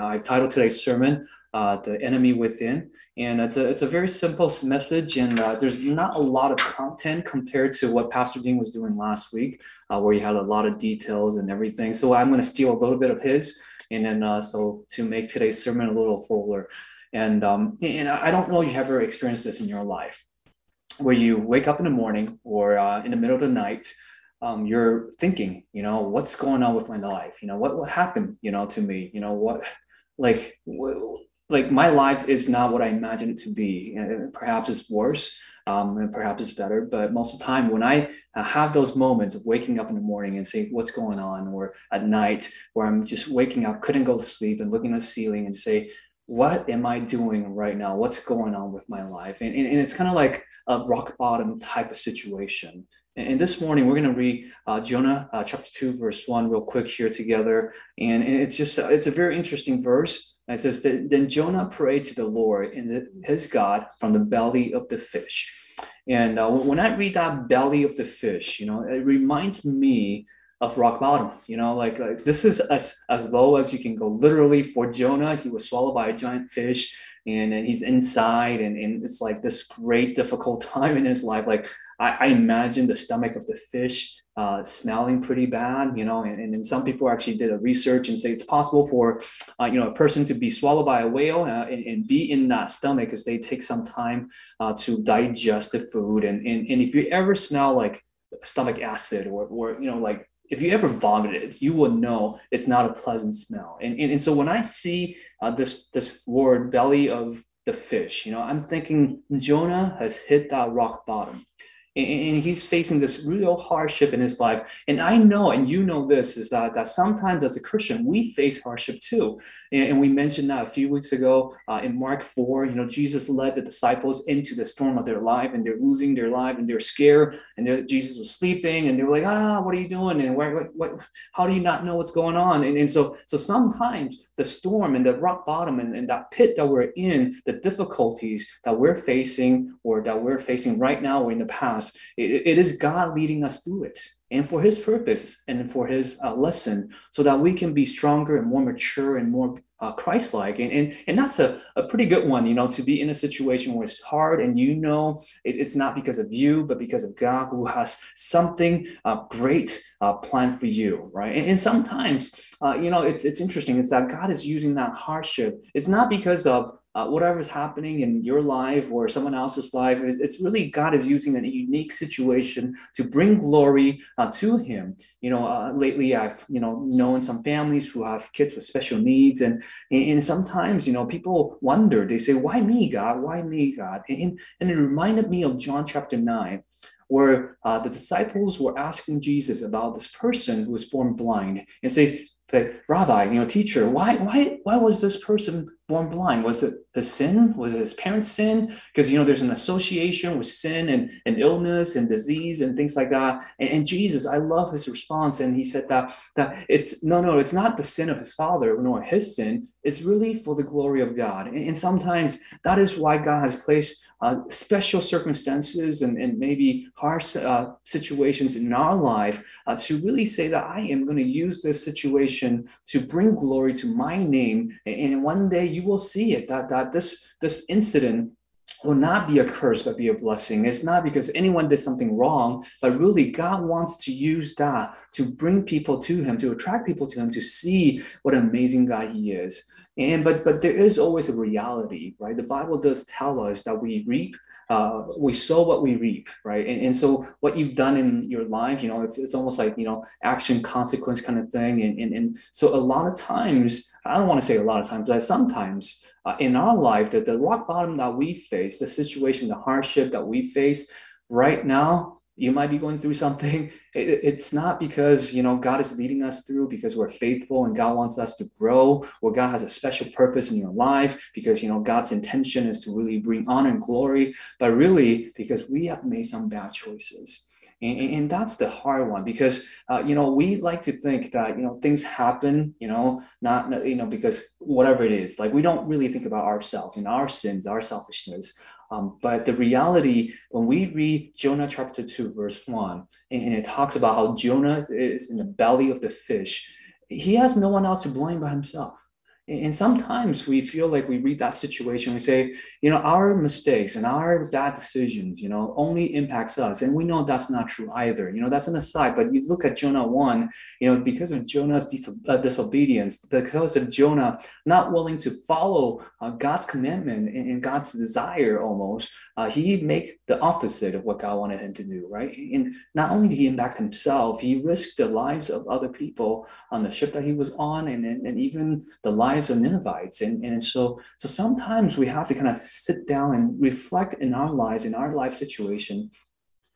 I've titled today's sermon uh, "The Enemy Within," and it's a it's a very simple message, and uh, there's not a lot of content compared to what Pastor Dean was doing last week, uh, where he had a lot of details and everything. So I'm going to steal a little bit of his, and then uh, so to make today's sermon a little fuller. And um, and I don't know if you ever experienced this in your life, where you wake up in the morning or uh, in the middle of the night um, you're thinking, you know, what's going on with my life? You know, what what happened, you know, to me? You know, what like like my life is not what I imagined it to be. And perhaps it's worse, um, and perhaps it's better. But most of the time, when I have those moments of waking up in the morning and saying what's going on, or at night where I'm just waking up, couldn't go to sleep, and looking at the ceiling and say, what am I doing right now? What's going on with my life? And, and, and it's kind of like a rock bottom type of situation. And this morning, we're going to read uh, Jonah uh, chapter 2, verse 1, real quick here together. And, it's just, it's a very interesting verse. It says, that, Then Jonah prayed to the Lord and his God from the belly of the fish. And uh, when I read that belly of the fish, you know, it reminds me of rock bottom. You know, like, like this is as, as low as you can go. Literally, for Jonah, he was swallowed by a giant fish and, and he's inside and, and it's like this great difficult time in his life like I, I imagine the stomach of the fish uh, smelling pretty bad, you know, and, and some people actually did a research and say it's possible for, uh, you know, a person to be swallowed by a whale uh, and, and, be in that stomach because they take some time uh, to digest the food. And, and, and if you ever smell like stomach acid or, or, you know, like if you ever vomited, you will know it's not a pleasant smell. And, and, and so when I see uh, this, this word belly of the fish, you know, I'm thinking Jonah has hit that rock bottom and he's facing this real hardship in his life. And i know and you know this is that that sometimes as a christian we face hardship too. And, we mentioned that a few weeks ago uh, in mark 4 you know jesus led the disciples into the storm of their life and they're losing their life and they're scared and jesus was sleeping and they were like ah what are you doing? And where, what, what, how do you not know what's going on? And, and so so sometimes the storm and the rock bottom and, and that pit that we're in the difficulties that we're facing or that we're facing right now or in the past it, it is God leading us through it and for his purpose and for his uh, lesson so that we can be stronger and more mature and more uh, christ-like. And, and and that's a, a pretty good one you know to be in a situation where it's hard and you know it, it's not because of you but because of god who has something uh, great uh, planned for you right? And, and sometimes uh, you know it's it's interesting it's that god is using that hardship. It's not because of uh, whatever's happening in your life or someone else's life, it's, it's really God is using a unique situation to bring glory uh, to Him. You know, uh, lately I've you know known some families who have kids with special needs, and and sometimes you know people wonder. They say, "Why me, God? Why me, God?" And and it reminded me of John chapter nine where uh, the disciples were asking Jesus about this person who was born blind and say, that rabbi, you know, teacher, why, why, why was this person born blind? Was it his sin? Was it his parents' sin? Because you know, there's an association with sin and, and illness and disease and things like that. And, and, Jesus, I love his response, and he said that that it's no, no, it's not the sin of his father nor his sin. It's really for the glory of God. And, and sometimes that is why God has placed uh, special circumstances and, and maybe harsh uh, situations in our life uh, to really say that I am going to use this situation to bring glory to my name. And one day you will see it that, that this, this incident will not be a curse but be a blessing. It's not because anyone did something wrong, but really God wants to use that to bring people to Him, to attract people to Him, to see what an amazing guy He is. And but but there is always a reality, right? The Bible does tell us that we reap uh, we sow what we reap, right? And, and so what you've done in your life, you know, it's, it's almost like, you know, action consequence kind of thing. And, and, and so a lot of times, I don't want to say a lot of times, but sometimes uh, in our life, that the rock bottom that we face, the situation, the hardship that we face right now, you might be going through something. It, it's not because you know god is leading us through because we're faithful and god wants us to grow or god has a special purpose in your life because you know god's intention is to really bring honor and glory but really because we have made some bad choices. And, and that's the hard one because uh, you know we like to think that you know things happen you know not you know because whatever it is like we don't really think about ourselves and our sins our selfishness um, but the reality, when we read Jonah chapter 2, verse 1, and, and, it talks about how Jonah is in the belly of the fish, he has no one else to blame but himself. And sometimes we feel like we read that situation, we say, you know, our mistakes and our bad decisions, you know, only impacts us. And we know that's not true either. You know, that's an aside. But you look at Jonah 1, you know, because of Jonah's uh, disobedience, because of Jonah not willing to follow uh, God's commandment and, and, God's desire almost, uh, he make the opposite of what God wanted him to do, right? And not only did he impact himself, he risked the lives of other people on the ship that he was on and, and, and even the lives of Ninevites. And, and so, so sometimes we have to kind of sit down and reflect in our lives, in our life situation,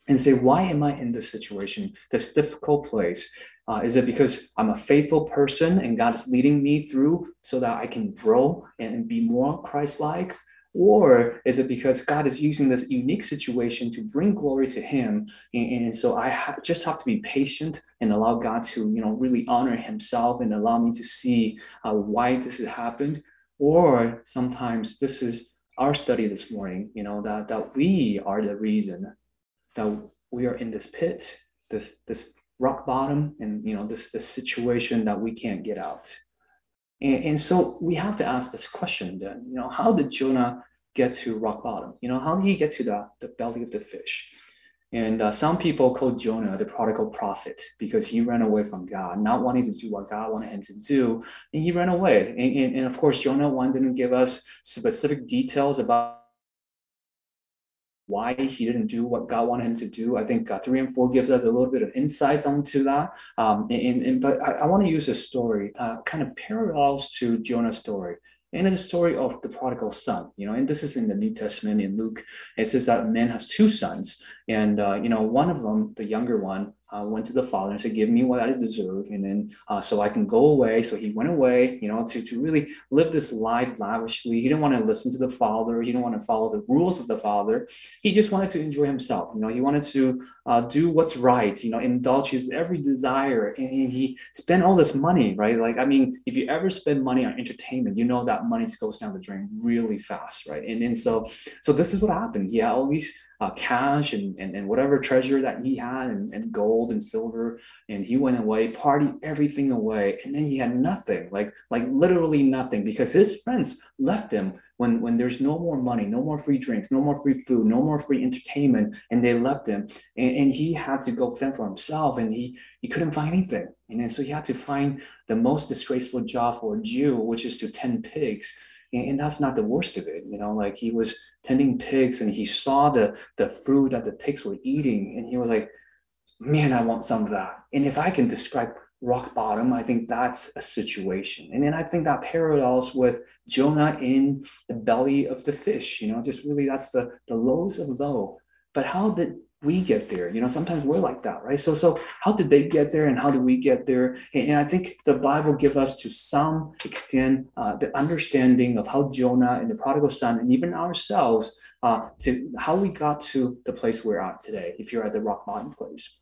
and say, why am I in this situation, this difficult place? Uh, is it because I'm a faithful person and God is leading me through so that I can grow and be more Christ like? Or is it because God is using this unique situation to bring glory to Him? And, and so I ha- just have to be patient and allow God to, you know, really honor Himself and allow me to see uh, why this has happened. Or sometimes this is our study this morning, you know, that, that we are the reason that we are in this pit, this, this rock bottom, and, you know, this, this situation that we can't get out. And, and so we have to ask this question then, you know, how did Jonah get to rock bottom? You know, how did he get to the, the belly of the fish? And uh, some people call Jonah the prodigal prophet because he ran away from God, not wanting to do what God wanted him to do. And he ran away. And, and, and of course, Jonah 1 didn't give us specific details about why he didn't do what God wanted him to do. I think uh, three and four gives us a little bit of insights onto that. Um, and, and, but I, I want to use a story that kind of parallels to Jonah's story. And it's a story of the prodigal son, you know, and this is in the New Testament in Luke. It says that a man has two sons, and uh, you know, one of them, the younger one, uh, went to the father and said, "Give me what I deserve," and then uh, so I can go away. So he went away, you know, to to really live this life lavishly. He didn't want to listen to the father. He didn't want to follow the rules of the father. He just wanted to enjoy himself. You know, he wanted to uh, do what's right. You know, indulge his every desire, and he spent all this money, right? Like, I mean, if you ever spend money on entertainment, you know that money goes down the drain really fast, right? And and so so this is what happened. He had all these uh, cash and, and, and whatever treasure that he had and, and gold and silver. And he went away party everything away. And then he had nothing like like literally nothing because his friends left him when when there's no more money no more free drinks no more free food no more free entertainment. And they left him. And, and he had to go fend for himself and he he couldn't find anything. And then so he had to find the most disgraceful job for a jew which is to tend pigs and that's not the worst of it you know like he was tending pigs and he saw the the fruit that the pigs were eating and he was like man i want some of that. And if i can describe rock bottom i think that's a situation. And then i think that parallels with jonah in the belly of the fish you know just really that's the the lows of low. But how did we get there. You know sometimes we're like that right? So so how did they get there and how do we get there? And, and i think the bible give us to some extent uh, the understanding of how jonah and the prodigal son and even ourselves uh, to how we got to the place we're at today if you're at the rock bottom place.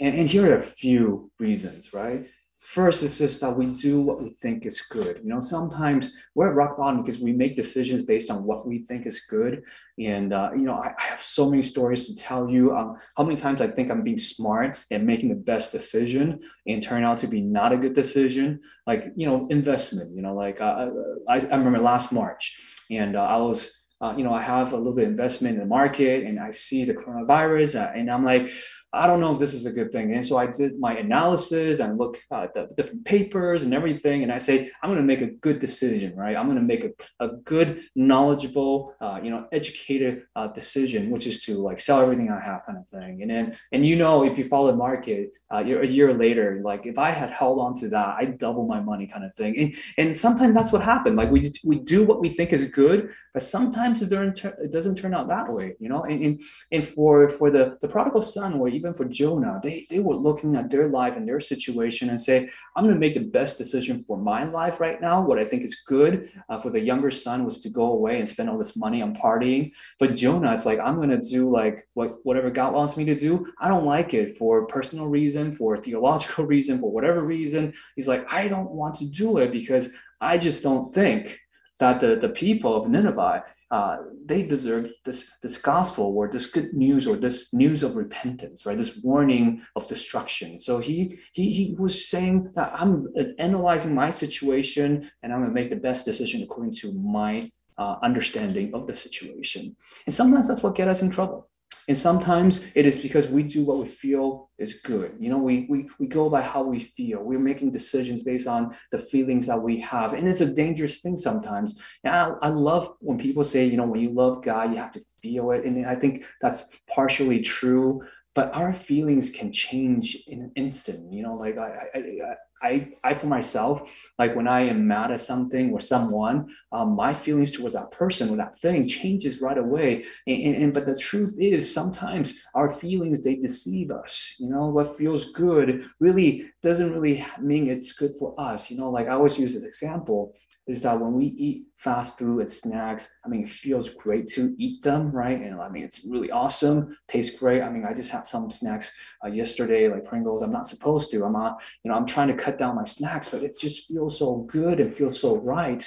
And, and here are a few reasons right First, it's just that we do what we think is good. You know, sometimes we're at rock bottom because we make decisions based on what we think is good. And, uh, you know, I, I, have so many stories to tell you um, how many times I think I'm being smart and making the best decision and turn out to be not a good decision. Like, you know, investment, you know, like uh, I, I remember last March and uh, I was, uh, you know, I have a little bit of investment in the market and I see the coronavirus uh, and I'm like, I don't know if this is a good thing. And so I did my analysis and look at the different papers and everything. And I say, I'm going to make a good decision, right? I'm going to make a, a good, knowledgeable, uh, you know, educated uh, decision, which is to like sell everything I have kind of thing. And then, and you know, if you follow the market uh, a year later, like if I had held on to that, I double my money kind of thing. And, and sometimes that's what happened. Like we, we do what we think is good, but sometimes it doesn't, it doesn't turn out that way, you know? And, and, and for, for the, the prodigal son, where even for Jonah, they, they were looking at their life and their situation and say, I'm going to make the best decision for my life right now. What I think is good uh, for the younger son was to go away and spend all this money on partying. But Jonah, it's like, I'm going to do like what, whatever God wants me to do. I don't like it for personal reason, for theological reason, for whatever reason. He's like, I don't want to do it because I just don't think that the, the people of Nineveh, uh, they deserve this, this gospel or this good news or this news of repentance, right? This warning of destruction. So he, he, he was saying that I'm analyzing my situation and I'm going to make the best decision according to my uh, understanding of the situation. And sometimes that's what gets us in trouble. And sometimes it is because we do what we feel is good. You know, we, we, we go by how we feel. We're making decisions based on the feelings that we have. And it's a dangerous thing sometimes. And I, I love when people say, you know, when you love God, you have to feel it. And I think that's partially true but our feelings can change in an instant you know like I, I I, I for myself, like when I am mad at something or someone, um, my feelings towards that person or that thing changes right away. And, and, and, but the truth is, sometimes our feelings they deceive us. You know, what feels good really doesn't really mean it's good for us. You know, like I always use this example is that when we eat fast food and snacks, I mean, it feels great to eat them, right? And I mean, it's really awesome, tastes great. I mean, I just had some snacks uh, yesterday, like Pringles. I'm not supposed to. I'm not, you know, I'm trying to cut down my snacks, but it just feels so good and feels so right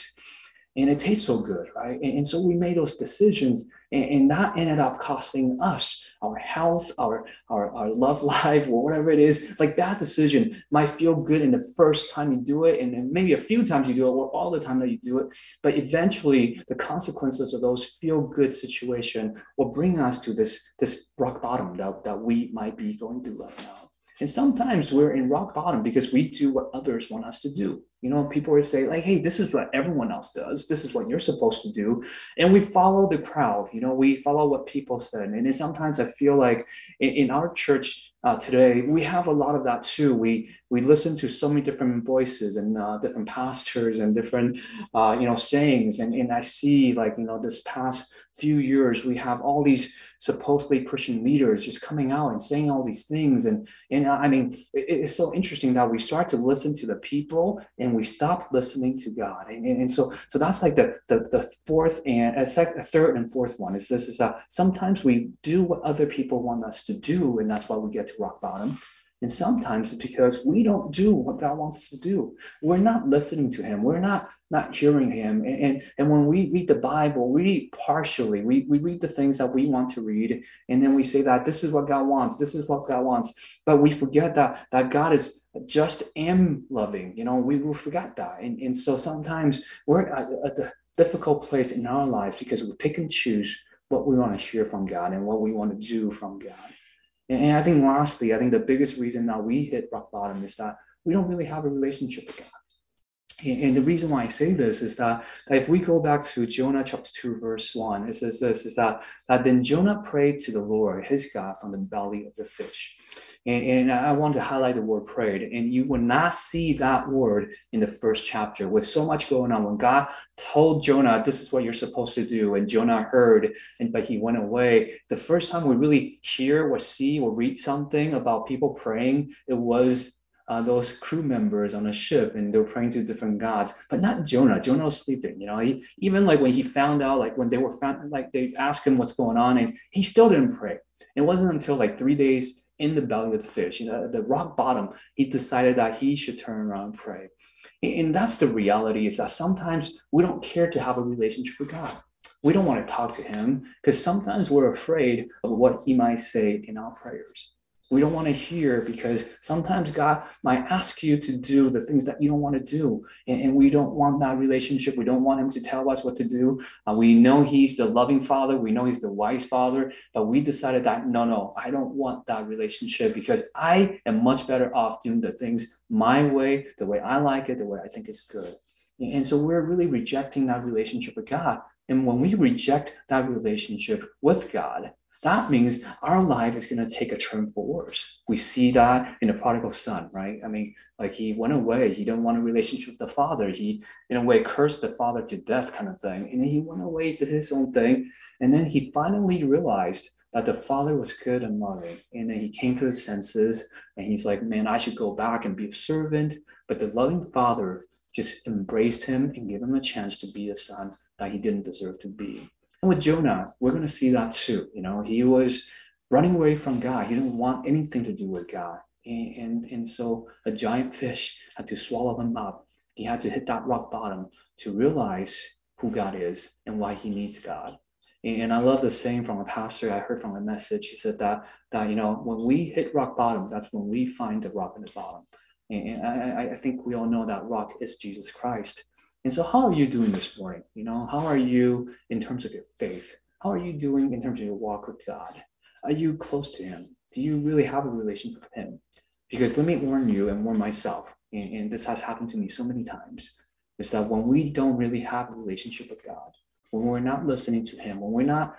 and it tastes so good, right? And, and so we made those decisions, and, and, that ended up costing us our health, our, our our love life, or whatever it is. Like that decision might feel good in the first time you do it, and then maybe a few times you do it, or all the time that you do it. But eventually, the consequences of those feel good situation will bring us to this this rock bottom that, that we might be going through right now. And sometimes we're in rock bottom because we do what others want us to do. You know, people would say, like, hey, this is what everyone else does. This is what you're supposed to do. And we follow the crowd, you know, we follow what people said. And sometimes I feel like in, in our church uh, today, we have a lot of that too. We we listen to so many different voices and uh, different pastors and different, uh, you know, sayings. And, and I see like, you know, this past few years, we have all these supposedly Christian leaders just coming out and saying all these things. And, and I mean, it, it's so interesting that we start to listen to the people and we stop listening to God. And, and, and so, so that's like the, the, the fourth and uh, a second, uh, third and fourth one is this is that sometimes we do what other people want us to do. And that's why we get to rock bottom. And sometimes it's because we don't do what God wants us to do. We're not listening to Him. We're not not hearing Him. And, and, and when we read the Bible, we read partially. We, we read the things that we want to read, and then we say that this is what God wants. This is what God wants. But we forget that that God is just and loving. You know, we will forget that. And, and so sometimes we're at, at the difficult place in our lives because we pick and choose what we want to hear from God and what we want to do from God. And I think lastly, I think the biggest reason that we hit rock bottom is that we don't really have a relationship with God. And the reason why I say this is that if we go back to Jonah chapter 2, verse 1, it says this is that, that then Jonah prayed to the Lord, his God, from the belly of the fish. And, and I want to highlight the word prayed. And you will not see that word in the first chapter with so much going on. When God told Jonah, this is what you're supposed to do, and Jonah heard, and but he went away. The first time we really hear or see or read something about people praying, it was uh, those crew members on a ship and they're praying to different gods, but not Jonah. Jonah was sleeping. You know, he, even like when he found out, like when they were found, like they asked him what's going on, and he still didn't pray. It wasn't until like three days in the belly of the fish, you know, the rock bottom, he decided that he should turn around and pray. And that's the reality is that sometimes we don't care to have a relationship with God. We don't want to talk to him because sometimes we're afraid of what he might say in our prayers we don't want to hear because sometimes God might ask you to do the things that you don't want to do. And, and we don't want that relationship. We don't want Him to tell us what to do. Uh, we know He's the loving Father. We know He's the wise Father. But we decided that no, no, I don't want that relationship because I am much better off doing the things my way, the way I like it, the way I think is good. And so we're really rejecting that relationship with God. And when we reject that relationship with God, that means our life is going to take a turn for worse. We see that in the prodigal son, right? I mean, like he went away. He didn't want a relationship with the father. He, in a way, cursed the father to death, kind of thing. And then he went away, did his own thing. And then he finally realized that the father was good and loving. And then he came to his senses and he's like, man, I should go back and be a servant. But the loving father just embraced him and gave him a chance to be a son that he didn't deserve to be. And with Jonah, we're going to see that too. You know, he was running away from God. He didn't want anything to do with God. And, and, and so a giant fish had to swallow him up. He had to hit that rock bottom to realize who God is and why he needs God. And I love the saying from a pastor I heard from a message. He said that that you know when we hit rock bottom, that's when we find the rock in the bottom. And I, I think we all know that rock is Jesus Christ. And so, how are you doing this morning? You know, how are you in terms of your faith? How are you doing in terms of your walk with God? Are you close to Him? Do you really have a relationship with Him? Because let me warn you and warn myself, and, and this has happened to me so many times, is that when we don't really have a relationship with God, when we're not listening to Him, when we're not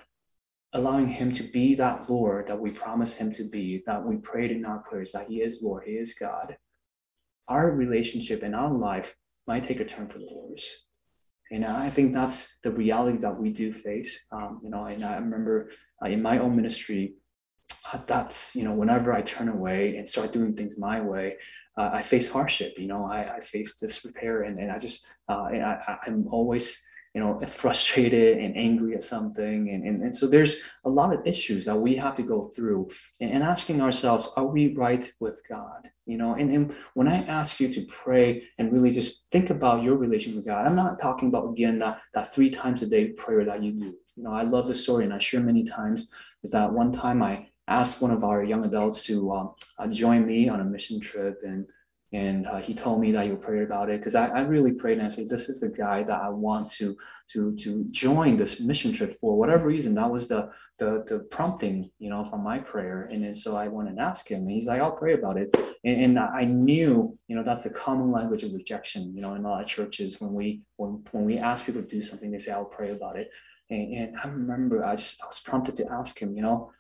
allowing Him to be that Lord that we promise Him to be, that we prayed in our prayers, that He is Lord, He is God, our relationship in our life might take a turn for the worse. And I think that's the reality that we do face. Um, you know, and I remember uh, in my own ministry, uh, that's you know, whenever I turn away and start doing things my way, uh, I face hardship. You know, I, I face disrepair, and, and I just uh, and I, I'm always you know frustrated and angry at something. And, and, and so there's a lot of issues that we have to go through and, asking ourselves are we right with god? You know and, and when i ask you to pray and really just think about your relation with god i'm not talking about again that, that three times a day prayer that you do. You know i love the story and i share many times is that one time i asked one of our young adults to um, uh, join me on a mission trip and and uh, he told me that he would pray about it because I, I really prayed and I said, this is the guy that I want to to to join this mission trip for whatever reason. That was the the, the prompting, you know, from my prayer. And then so I went and asked him, and he's like, I'll pray about it. And, and I knew, you know, that's the common language of rejection. You know, in a lot of churches, when we when when we ask people to do something, they say, I'll pray about it. And, and I remember I just I was prompted to ask him, you know,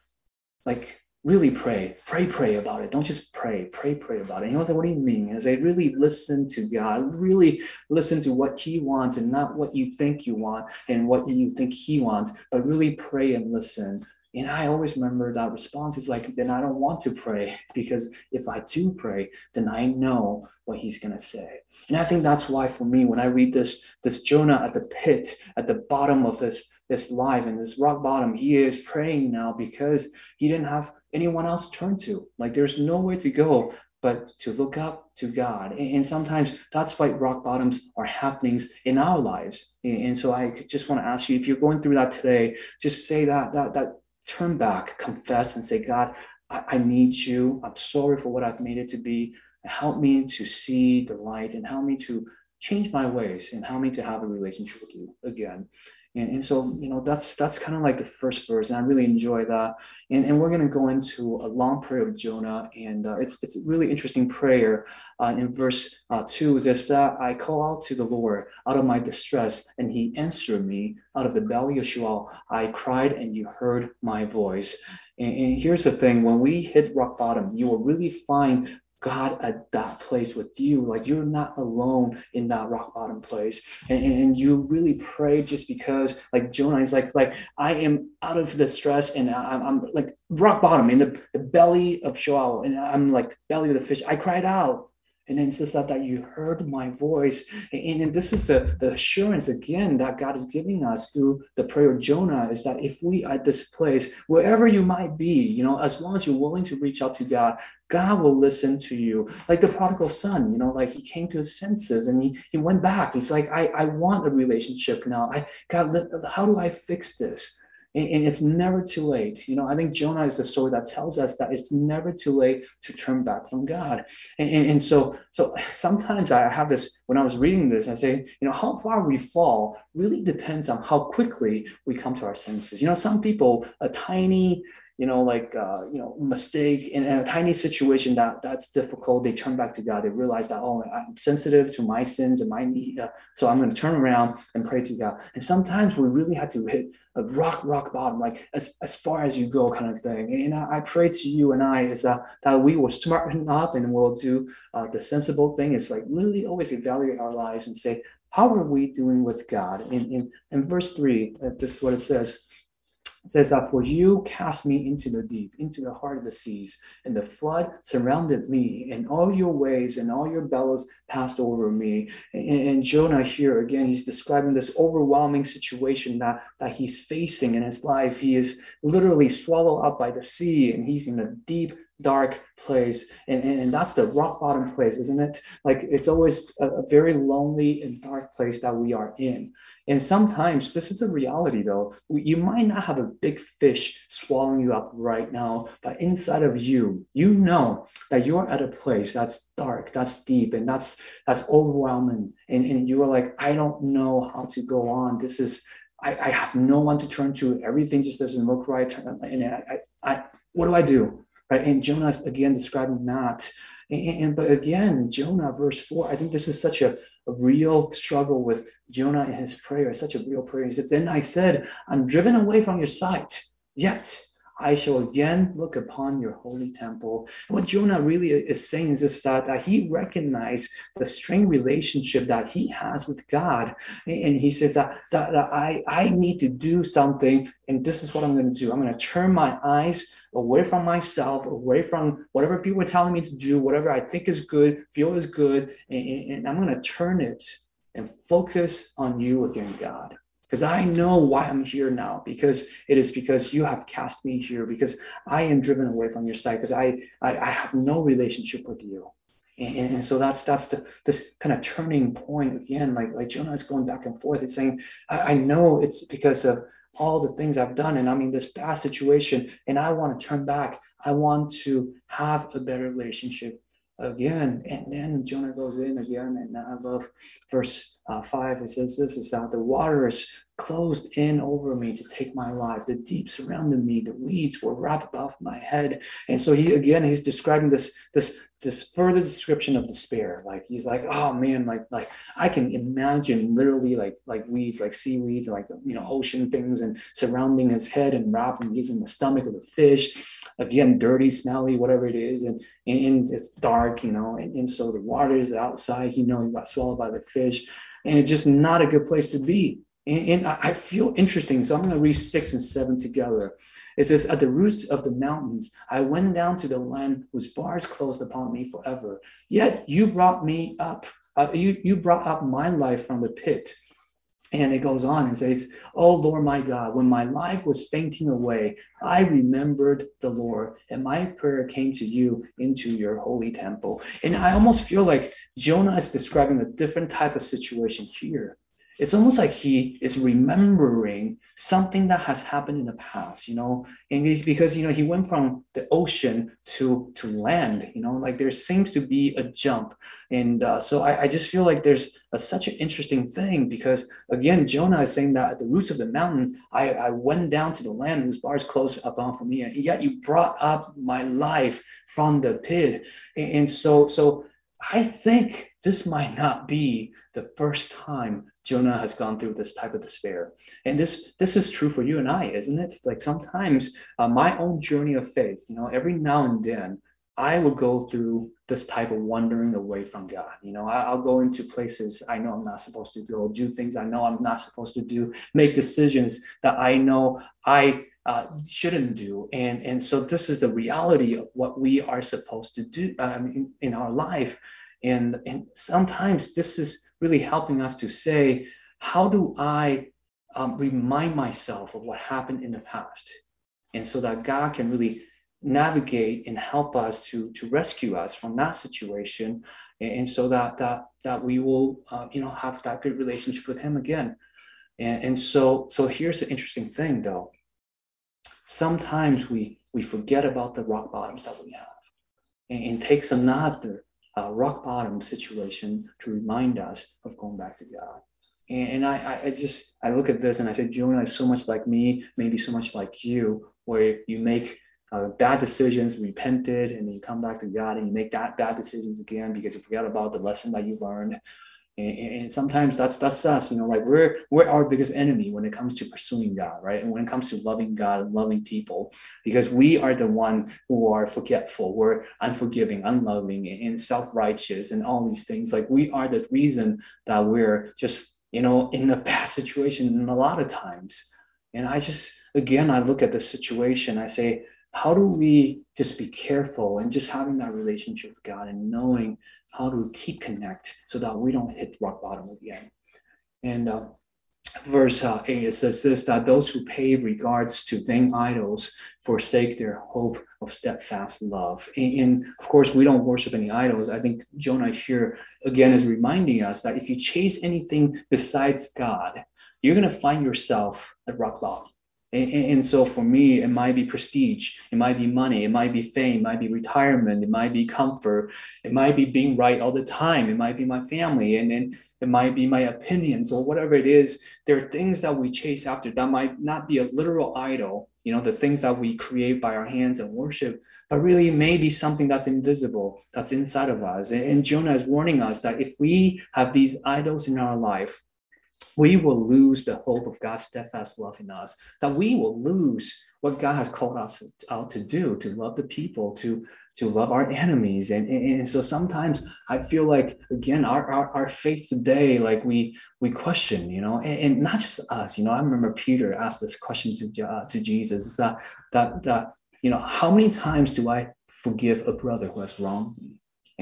like really pray, pray, pray about it. Don't just pray, pray, pray about it. And he was like, what do you mean? I say, really listen to God, really listen to what he wants and not what you think you want and what you think he wants, but really pray and listen. And I always remember that response is like, then I don't want to pray because if I do pray, then I know what he's gonna say. And I think that's why for me, when I read this, this Jonah at the pit, at the bottom of this, this life and this rock bottom, he is praying now because he didn't have anyone else to turn to. Like there's nowhere to go but to look up to God. And, sometimes that's why rock bottoms are happenings in our lives. And, so I just want to ask you, if you're going through that today, just say that that that turn back, confess, and say, God, I, I need you. I'm sorry for what I've made it to be. Help me to see the light and help me to change my ways and help me to have a relationship with you again. And, and so, you know, that's that's kind of like the first verse, and I really enjoy that. And, and we're going to go into a long prayer of Jonah, and uh, it's it's a really interesting prayer. Uh, in verse uh, two, it says that I call out to the Lord out of my distress, and He answered me out of the belly of Sheol. I cried, and You heard my voice. And, and here's the thing: when we hit rock bottom, you will really find God at that place with you. Like you're not alone in that rock bottom place. And, and you really pray just because like Jonah is like, like I am out of the stress and I'm, I'm like rock bottom in the, the belly of Sheol and I'm like belly of the fish. I cried out and then it says that, that you heard my voice. And, and this is the, the assurance again that God is giving us through the prayer of Jonah is that if we are at this place, wherever you might be, you know, as long as you're willing to reach out to God, God will listen to you. Like the prodigal son, you know, like he came to his senses and he, he went back. He's like, I, I want a relationship now. I God, how do I fix this? And, and, it's never too late. You know, I think Jonah is the story that tells us that it's never too late to turn back from God. And, and, and so, so sometimes I have this, when I was reading this, I say, you know, how far we fall really depends on how quickly we come to our senses. You know, some people, a tiny, you know, like uh, you know, mistake in, in, a tiny situation that that's difficult, they turn back to God. They realize that oh, I'm sensitive to my sins and my need, uh, so I'm going to turn around and pray to God. And sometimes we really have to hit a rock, rock bottom, like as, as far as you go, kind of thing. And I, I pray to you and I is that that we will smarten up and we'll do uh, the sensible thing. Is like really always evaluate our lives and say, how are we doing with God? In in, in verse three, uh, this is what it says. Says that for you cast me into the deep, into the heart of the seas, and the flood surrounded me, and all your waves and all your bellows passed over me. And, and Jonah here again, he's describing this overwhelming situation that, that he's facing in his life. He is literally swallowed up by the sea, and he's in a deep dark place and, and, and that's the rock bottom place isn't it? Like it's always a, a, very lonely and dark place that we are in. And sometimes this is a reality though you might not have a big fish swallowing you up right now but inside of you you know that you're at a place that's dark that's deep and that's that's overwhelming. And, and you are like i don't know how to go on. This is I, I have no one to turn to. Everything just doesn't look right. And I, I, I what do i do right? And Jonah's again describing that. And, and, but again, Jonah, verse four, I think this is such a, a real struggle with Jonah in his prayer. It's such a real prayer. He says, Then I said, I'm driven away from your sight, yet I shall again look upon your holy temple. What Jonah really is saying is that, that he recognized the strained relationship that he has with God. And he says that, that, that I, I need to do something, and this is what I'm going to do. I'm going to turn my eyes away from myself, away from whatever people are telling me to do, whatever I think is good, feel is good, and, and I'm going to turn it and focus on you again, God because I know why I'm here now. Because it is because you have cast me here. Because I am driven away from your side, Because I, I, I have no relationship with you. And, and, so that's that's the this kind of turning point again. Like like Jonah is going back and forth. He's saying, I, I know it's because of all the things I've done, and I'm in this bad situation, and I want to turn back. I want to have a better relationship again. And then Jonah goes in again, and I love verse uh, 5. It says this is that the waters closed in over me to take my life. The deep surrounded me. The weeds were wrapped above my head. And so he again he's describing this this this further description of despair. Like he's like, oh man, like like I can imagine literally like like weeds, like seaweeds, and like you know ocean things, and surrounding his head and wrapping. He's in the stomach of the fish. Again, dirty, smelly, whatever it is, and and it's dark, you know, and, and so the water is outside. You know, he got swallowed by the fish, and it's just not a good place to be. And, and I feel interesting. So I'm going to read six and seven together. It says, At the roots of the mountains, I went down to the land whose bars closed upon me forever. Yet you brought me up. Uh, you, you brought up my life from the pit. And it goes on and says, Oh Lord my God, when my life was fainting away, I remembered the Lord, and my prayer came to you into your holy temple. And I almost feel like Jonah is describing a different type of situation here it's almost like he is remembering something that has happened in the past you know? And because you know he went from the ocean to to land you know? Like there seems to be a jump. And uh, so I, I just feel like there's a, such an interesting thing because again jonah is saying that at the roots of the mountain i, I went down to the land whose bars closed upon for me. And yet you brought up my life from the pit. And, and so so I think this might not be the first time Jonah has gone through this type of despair. And this this is true for you and I, isn't it? Like sometimes uh, my own journey of faith, you know, every now and then I will go through this type of wandering away from God. You know, I, will go into places I know I'm not supposed to go, do things I know I'm not supposed to do, make decisions that I know I uh, shouldn't do. And, and so this is the reality of what we are supposed to do um, in, in our life. And, and sometimes this is really helping us to say, how do I um, remind myself of what happened in the past? And so that God can really navigate and help us to, to rescue us from that situation. And, and so that, that, that we will, uh, you know, have that good relationship with him again. And, and so, so here's the interesting thing though. Sometimes we, we forget about the rock bottoms that we have and, and takes another uh, rock bottom situation to remind us of going back to God. And, and I, I just, I look at this and I say, Jonah is so much like me, maybe so much like you, where you make uh, bad decisions, repented, and then you come back to God and you make that bad decisions again because you forgot about the lesson that you learned. And, and, sometimes that's that's us, you know, like we're we're our biggest enemy when it comes to pursuing God, right? And when it comes to loving God and loving people, because we are the one who are forgetful, we're unforgiving, unloving, and self-righteous, and all these things. Like we are the reason that we're just, you know, in a bad situation And a lot of times. And I just, again, I look at the situation, I say, how do we just be careful and just having that relationship with God and knowing how to keep connect so that we don't hit rock bottom again. And uh, verse uh, 8, it says this that those who pay regards to vain idols forsake their hope of steadfast love. And, and, of course, we don't worship any idols. I think Jonah here again is reminding us that if you chase anything besides God, you're going to find yourself at rock bottom. And, and, so for me, it might be prestige, it might be money, it might be fame, it might be retirement, it might be comfort, it might be being right all the time, it might be my family, and then it might be my opinions or whatever it is. There are things that we chase after that might not be a literal idol, you know, the things that we create by our hands and worship, but really maybe something that's invisible, that's inside of us. And Jonah is warning us that if we have these idols in our life, we will lose the hope of God's steadfast love in us, that we will lose what God has called us out to do, to love the people, to to love our enemies. And, and, and so sometimes I feel like again our, our, our faith today, like we we question, you know, and, and, not just us, you know. I remember Peter asked this question to uh, to Jesus that that that you know, how many times do I forgive a brother who has wronged me?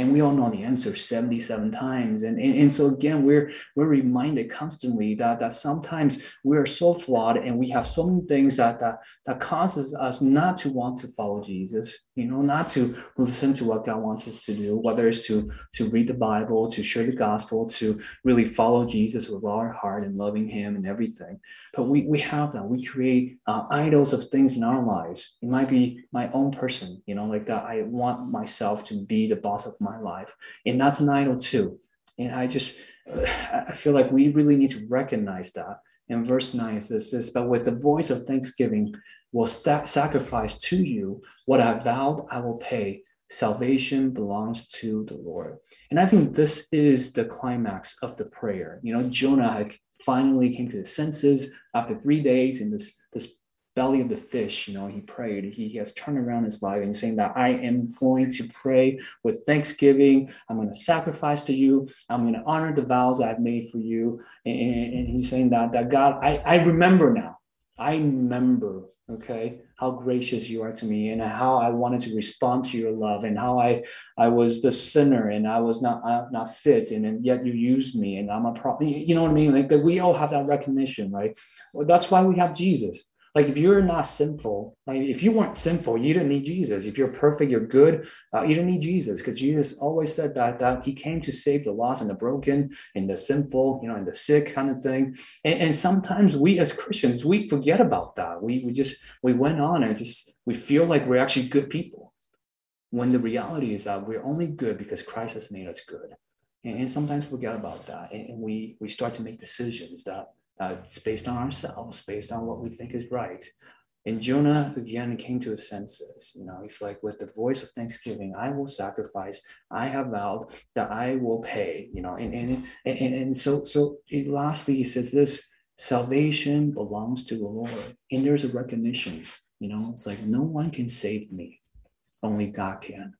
And we all know the answer 77 times. And, and, and so again we're we're reminded constantly that that sometimes we are so flawed and we have so many things that that that causes us not to want to follow jesus you know not to listen to what god wants us to do whether it's to to read the bible to share the gospel to really follow jesus with all our heart and loving him and everything. But we we have that. We create uh, idols of things in our lives. It might be my own person you know like that i want myself to be the boss of my life. And that's an idol oh too. And I just, I feel like we really need to recognize that. In verse 9, it says this, but with the voice of thanksgiving will st- sacrifice to you what I vowed I will pay. Salvation belongs to the Lord. And I think this is the climax of the prayer. You know, Jonah finally came to his senses after three days in this, this belly of the fish, you know, he prayed. He, has turned around his life and saying that I am going to pray with thanksgiving. I'm going to sacrifice to you. I'm going to honor the vows I've made for you. And, and he's saying that that God, I, I remember now. I remember, okay, how gracious you are to me and how I wanted to respond to your love and how I I was the sinner and I was not uh, not fit and, and yet you used me and I'm a problem. You know what I mean? Like that we all have that recognition, right? Well, that's why we have Jesus like if you're not sinful, like if you weren't sinful, you didn't need Jesus. If you're perfect, you're good, uh, you don't need Jesus because Jesus always said that that He came to save the lost and the broken and the sinful, you know, and the sick kind of thing. And, and sometimes we as Christians we forget about that. We we just we went on and just we feel like we're actually good people, when the reality is that we're only good because Christ has made us good. And, and sometimes we forget about that, and, and we we start to make decisions that uh, it's based on ourselves, based on what we think is right. And Jonah again came to his senses. You know, he's like, with the voice of thanksgiving, I will sacrifice. I have vowed that I will pay. You know, and and and, and so so lastly, he says this: salvation belongs to the Lord, and there's a recognition. You know, it's like no one can save me, only God can.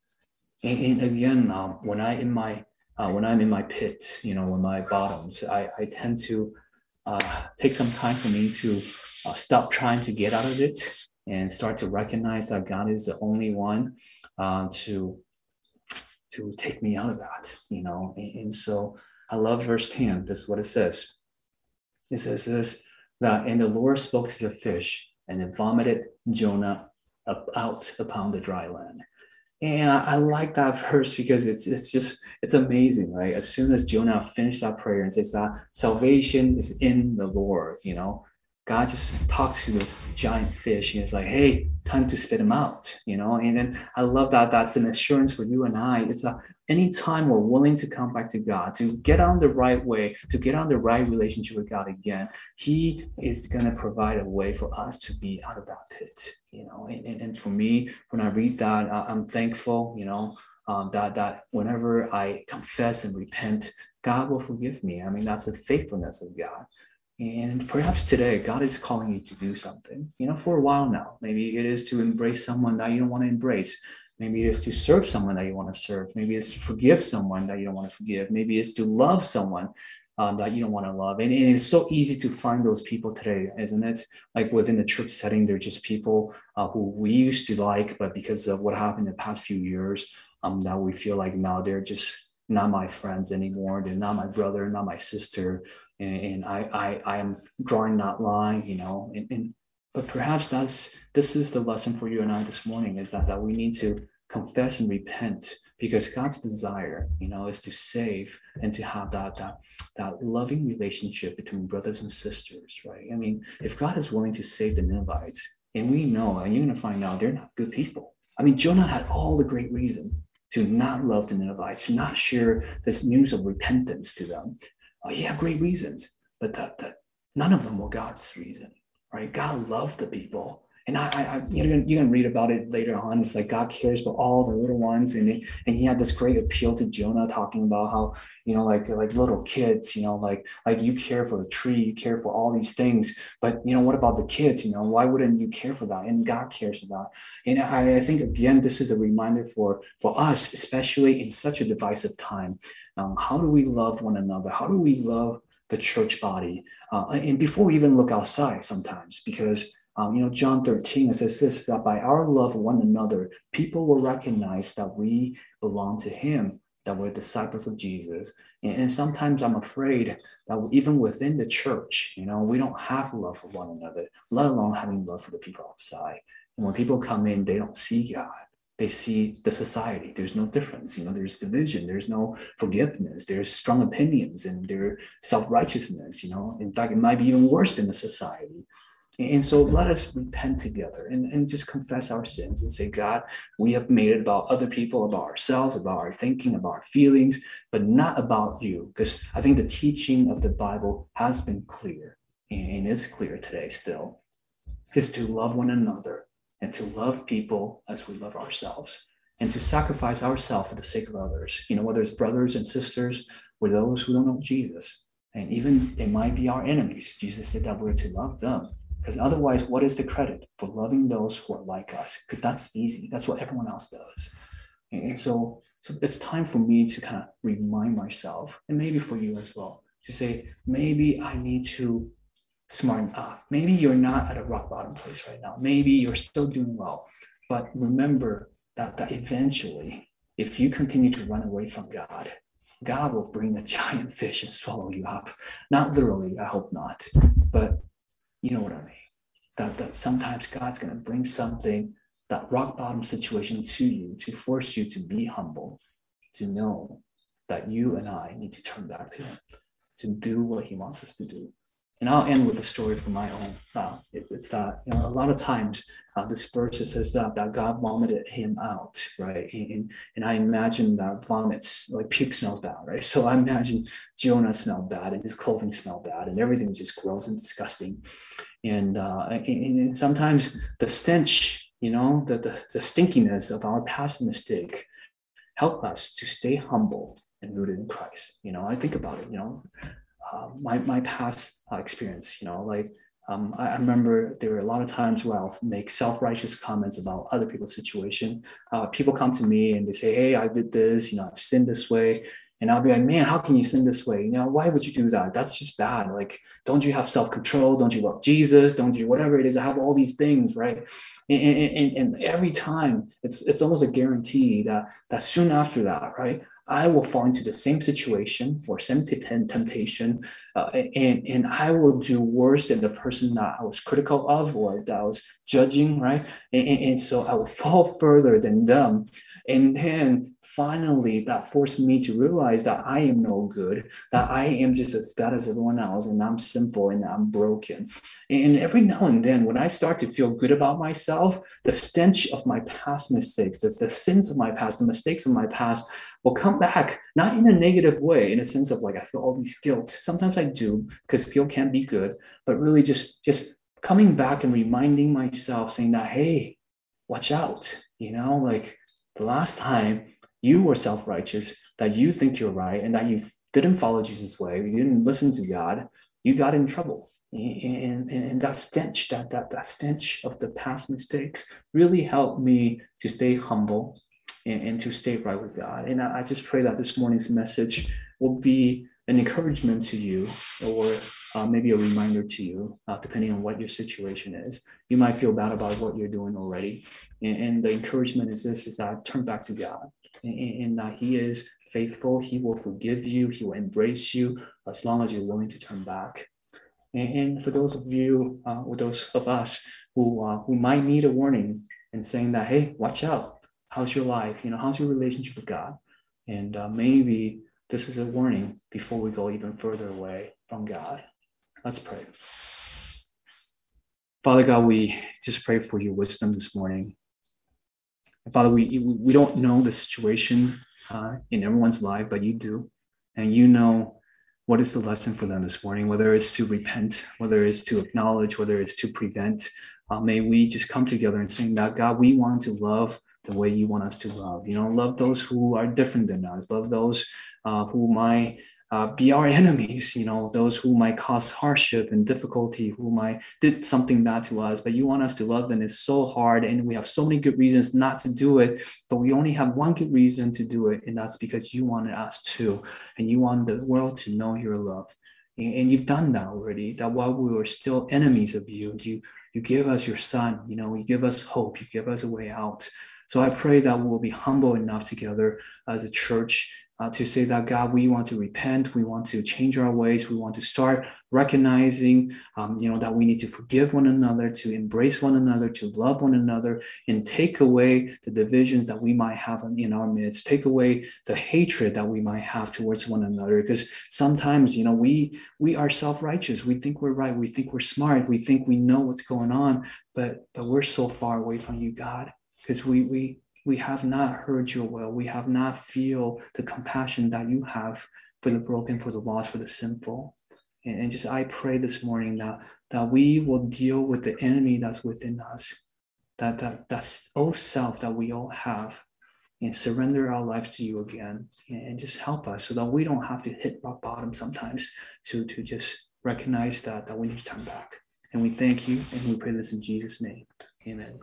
And, and again, um, when I in my uh, when I'm in my pit, you know, when my bottoms, I, I tend to uh, take some time for me to uh, stop trying to get out of it and start to recognize that God is the only one uh, to to take me out of that, you know. And, and, so I love verse 10. This is what it says. It says this that and the Lord spoke to the fish and it vomited Jonah up, out upon the dry land. And I, I, like that verse because it's it's just it's amazing, right? As soon as Jonah finished that prayer and says that salvation is in the Lord, you know, God just talks to this giant fish and it's like, hey, time to spit him out, you know. And then I love that that's an assurance for you and I. It's a anytime we're willing to come back to God, to get on the right way, to get on the right relationship with God again, He is gonna provide a way for us to be out of that pit, you know. And, and, and for me, when I read that, I'm thankful, you know, um, that that whenever I confess and repent, God will forgive me. I mean, that's the faithfulness of God. And perhaps today, God is calling you to do something, you know, for a while now. Maybe it is to embrace someone that you don't want to embrace. Maybe it is to serve someone that you want to serve. Maybe it's to forgive someone that you don't want to forgive. Maybe it's to love someone um, that you don't want to love. And, and, it's so easy to find those people today, isn't it? Like within the church setting, they're just people uh, who we used to like, but because of what happened in the past few years, um, now we feel like now they're just not my friends anymore. They're not my brother, not my sister and, and I, I I am drawing that line, you know, and, and but perhaps that's this is the lesson for you and I this morning is that that we need to confess and repent because God's desire, you know, is to save and to have that that that loving relationship between brothers and sisters, right? I mean, if God is willing to save the Ninevites, and we know, and you're going to find out they're not good people. I mean, Jonah had all the great reason to not love the Ninevites, to not share this news of repentance to them. Oh, he had great reasons, but that none of them were God's reason, right? God loved the people and I, I you can you can read about it later on. It's like God cares for all the little ones, and and he had this great appeal to Jonah, talking about how you know like like little kids, you know like like you care for the tree, you care for all these things, but you know what about the kids? You know why wouldn't you care for that? And God cares for that. And I, I think again this is a reminder for for us, especially in such a divisive time. Um, how do we love one another? How do we love the church body? Uh, and before we even look outside, sometimes because um, you know, John 13 it says this that by our love one another, people will recognize that we belong to Him, that we're disciples of Jesus. And, and sometimes I'm afraid that even within the church, you know, we don't have love for one another, let alone having love for the people outside. And when people come in, they don't see God. They see the society. There's no difference. You know, there's division. There's no forgiveness. There's strong opinions and there's self-righteousness. You know, in fact, it might be even worse than the society. And so let us repent together and, and just confess our sins and say, God, we have made it about other people, about ourselves, about our thinking, about our feelings, but not about you. Because I think the teaching of the Bible has been clear and is clear today still, is to love one another and to love people as we love ourselves and to sacrifice ourselves for the sake of others. You know, whether it's brothers and sisters or those who don't know Jesus. And even they might be our enemies. Jesus said that we're to love them because otherwise, what is the credit for loving those who are like us? Because that's easy. That's what everyone else does. And so, so it's time for me to kind of remind myself, and maybe for you as well, to say, maybe I need to smarten up. Maybe you're not at a rock bottom place right now. Maybe you're still doing well. But remember that, that eventually, if you continue to run away from God, God will bring a giant fish and swallow you up. Not literally, I hope not. You know what I mean? That, that sometimes God's going to bring something, that rock bottom situation to you to force you to be humble, to know that you and I need to turn back to Him, to do what He wants us to do. And I'll end with a story from my own. Uh, it, it's that you know a lot of times uh, this verse says that that God vomited him out, right? And, and I imagine that vomits like puke smells bad, right? So I imagine Jonah smelled bad and his clothing smelled bad and everything just gross and disgusting. And, uh, and, and sometimes the stench, you know, the, the the stinkiness of our past mistake help us to stay humble and rooted in Christ. You know, I think about it. You know, uh, my my past uh, experience. You know, like um, I, I, remember there were a lot of times where I'll make self-righteous comments about other people's situation. Uh, people come to me and they say, "Hey, I did this. You know, I've sinned this way." And I'll be like, man, how can you sin this way? You know, why would you do that? That's just bad. Like, don't you have self control? Don't you love Jesus? Don't you, whatever it is, I have all these things, right? And, and, and every time it's, it's almost a guarantee that, that soon after that, right, I will fall into the same situation or same temptation, uh, and and I will do worse than the person that I was critical of or that I was judging, right? And, and, and so I will fall further than them, and then finally that forced me to realize that I am no good, that I am just as bad as everyone else, and I'm sinful and I'm broken. And every now and then, when I start to feel good about myself, the stench of my past mistakes, the, the sins of my past, the mistakes of my past will come back, not in a negative way, in a sense of like I feel all these guilt. Sometimes I do, because guilt can be good, but really just just coming back and reminding myself, saying that, hey, watch out, you know, like the last time you were self righteous, that you think you're right, and that you didn't follow Jesus' way, you didn't listen to God, you got in trouble. And, and, and that stench, that, that, that stench of the past mistakes really helped me to stay humble and, and to stay right with God. And I, I just pray that this morning's message will be an encouragement to you or uh, maybe a reminder to you, uh, depending on what your situation is. You might feel bad about what you're doing already. And, and the encouragement is this, is that turn back to God and, and that he is faithful. He will forgive you. He will embrace you as long as you're willing to turn back. And, and for those of you, uh, or those of us who uh, who might need a warning and saying that, hey, watch out. How's your life? You know, how's your relationship with God? And uh, maybe this is a warning before we go even further away from God. Let's pray. Father God, we just pray for your wisdom this morning. Father, we, we don't know the situation uh, in everyone's life, but you do. And you know what is the lesson for them this morning, whether it's to repent, whether it's to acknowledge, whether it's to prevent. Uh, may we just come together and saying that, God, we want to love the way you want us to love. You know, love those who are different than us, love those uh, who might uh, be our enemies, you know, those who might cause hardship and difficulty, who might did something bad to us, but you want us to love them. It's so hard, and we have so many good reasons not to do it, but we only have one good reason to do it, and that's because you wanted us to, and you want the world to know your love. And, and you've done that already. That while we were still enemies of you, you you give us your son, you know, you give us hope, you give us a way out. So I pray that we'll be humble enough together as a church uh, to say that God, we want to repent, we want to change our ways, we want to start recognizing, um, you know, that we need to forgive one another, to embrace one another, to love one another, and take away the divisions that we might have in our midst, take away the hatred that we might have towards one another. Because sometimes, you know, we we are self-righteous, we think we're right, we think we're smart, we think we know what's going on, but but we're so far away from you, God, because we we we have not heard your will. We have not feel the compassion that you have for the broken, for the lost, for the sinful. And, and just I pray this morning that that we will deal with the enemy that's within us, that that that's old self that we all have, and surrender our lives to you again, and, and just help us so that we don't have to hit rock bottom sometimes to to just recognize that that we need to turn back. And we thank you, and we pray this in Jesus' name. Amen.